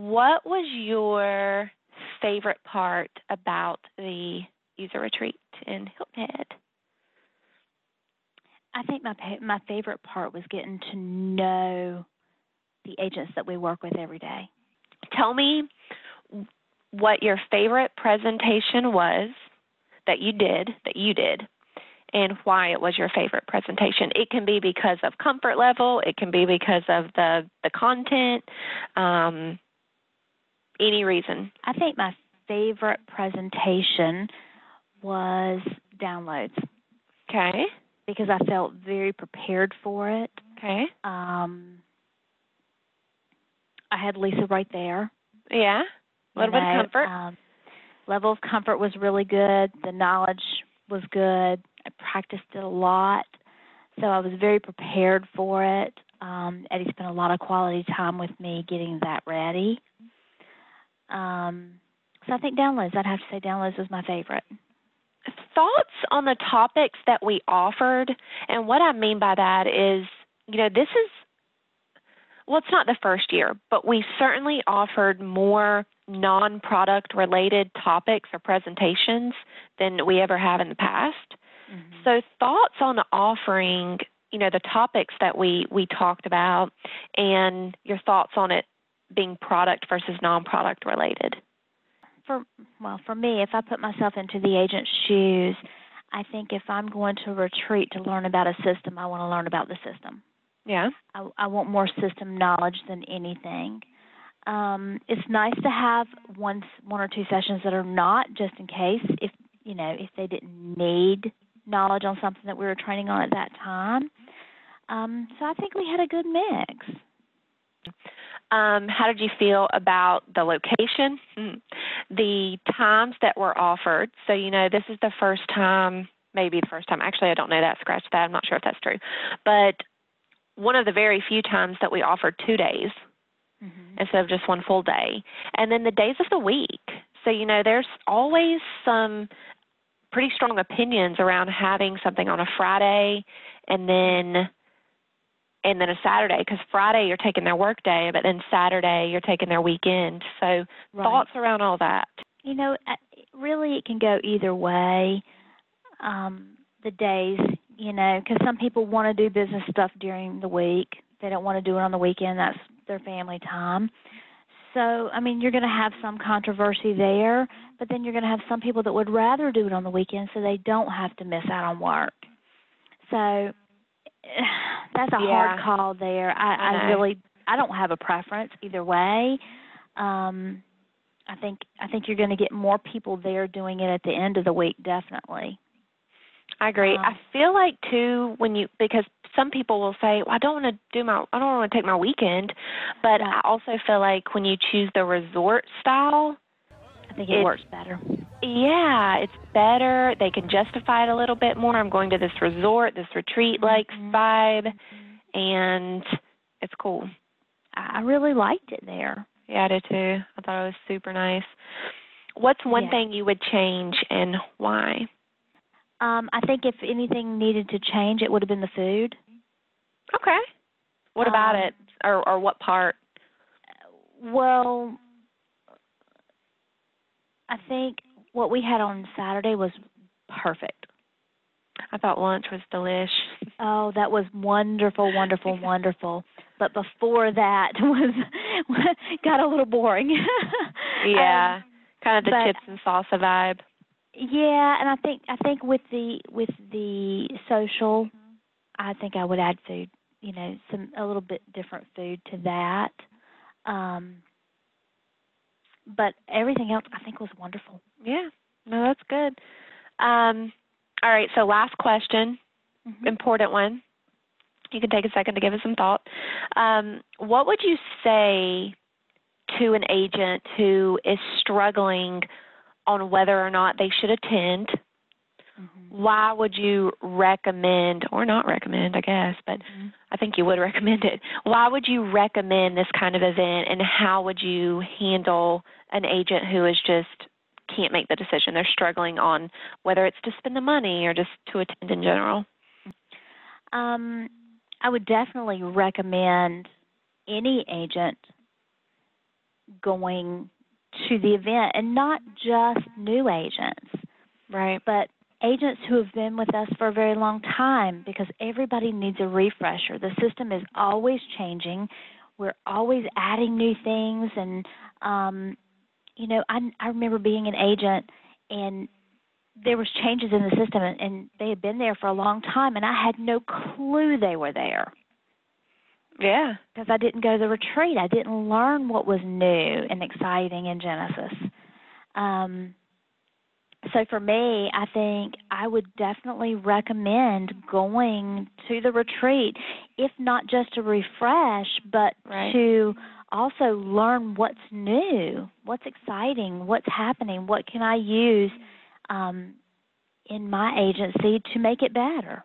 what was your favorite part about the user retreat in Hilton Head? I think my my favorite part was getting to know the agents that we work with every day. Tell me what your favorite presentation was that you did that you did and why it was your favorite presentation. It can be because of comfort level, it can be because of the the content, um, any reason. I think my favorite presentation was downloads. Okay. Because I felt very prepared for it. Okay. Um, I had Lisa right there. Yeah. A little you bit of comfort. Um, level of comfort was really good. The knowledge was good. I practiced it a lot, so I was very prepared for it. Um, Eddie spent a lot of quality time with me getting that ready. Um, so I think downloads. I'd have to say downloads was my favorite. Thoughts on the topics that we offered, and what I mean by that is, you know, this is well, it's not the first year, but we certainly offered more non product related topics or presentations than we ever have in the past. Mm-hmm. So, thoughts on offering, you know, the topics that we, we talked about and your thoughts on it being product versus non product related? For, well, for me, if I put myself into the agent's shoes, I think if I'm going to retreat to learn about a system, I want to learn about the system. Yeah. I, I want more system knowledge than anything. Um, it's nice to have one one or two sessions that are not just in case if you know if they didn't need knowledge on something that we were training on at that time. Um, so I think we had a good mix. Um, how did you feel about the location, hmm. the times that were offered? So you know this is the first time, maybe the first time. Actually, I don't know that. Scratch that. I'm not sure if that's true, but one of the very few times that we offered two days mm-hmm. instead of just one full day. And then the days of the week. So, you know, there's always some pretty strong opinions around having something on a Friday and then and then a Saturday because Friday you're taking their work day, but then Saturday you're taking their weekend. So right. thoughts around all that. You know, uh, really it can go either way. Um, the days, you know, because some people want to do business stuff during the week. They don't want to do it on the weekend. That's their family time. So, I mean, you're going to have some controversy there, but then you're going to have some people that would rather do it on the weekend so they don't have to miss out on work. So, that's a yeah. hard call there. I, I, I really I don't have a preference either way. Um I think I think you're going to get more people there doing it at the end of the week definitely. I agree. Um, I feel like too when you because some people will say, "Well, I don't want to do my I don't want to take my weekend," but I also feel like when you choose the resort style, I think it works better. Yeah, it's better. They can justify it a little bit more. I'm going to this resort, this retreat like mm-hmm. vibe, and it's cool. I really liked it there. Yeah, I did too. I thought it was super nice. What's one yeah. thing you would change and why? Um, I think if anything needed to change, it would have been the food. Okay. What about um, it, or or what part? Well, I think what we had on Saturday was perfect. I thought lunch was delish. Oh, that was wonderful, wonderful, wonderful. But before that was got a little boring. yeah, um, kind of the but, chips and salsa vibe. Yeah, and I think I think with the with the social, I think I would add food. You know, some a little bit different food to that. Um, but everything else I think was wonderful. Yeah, no, that's good. Um, all right, so last question, mm-hmm. important one. You can take a second to give it some thought. Um, what would you say to an agent who is struggling on whether or not they should attend. Mm-hmm. Why would you recommend, or not recommend, I guess, but mm-hmm. I think you would recommend it. Why would you recommend this kind of event, and how would you handle an agent who is just can't make the decision? They're struggling on whether it's to spend the money or just to attend in general. Um, I would definitely recommend any agent going to the event and not just new agents Right. but agents who have been with us for a very long time because everybody needs a refresher. The system is always changing. We're always adding new things and um you know, I I remember being an agent and there was changes in the system and, and they had been there for a long time and I had no clue they were there Yeah. because I didn't go to the retreat. I didn't learn what was new and exciting in Genesis. Um, so for me, I think I would definitely recommend going to the retreat, if not just to refresh, but Right. to also learn what's new, what's exciting, what's happening, what can I use um, in my agency to make it better.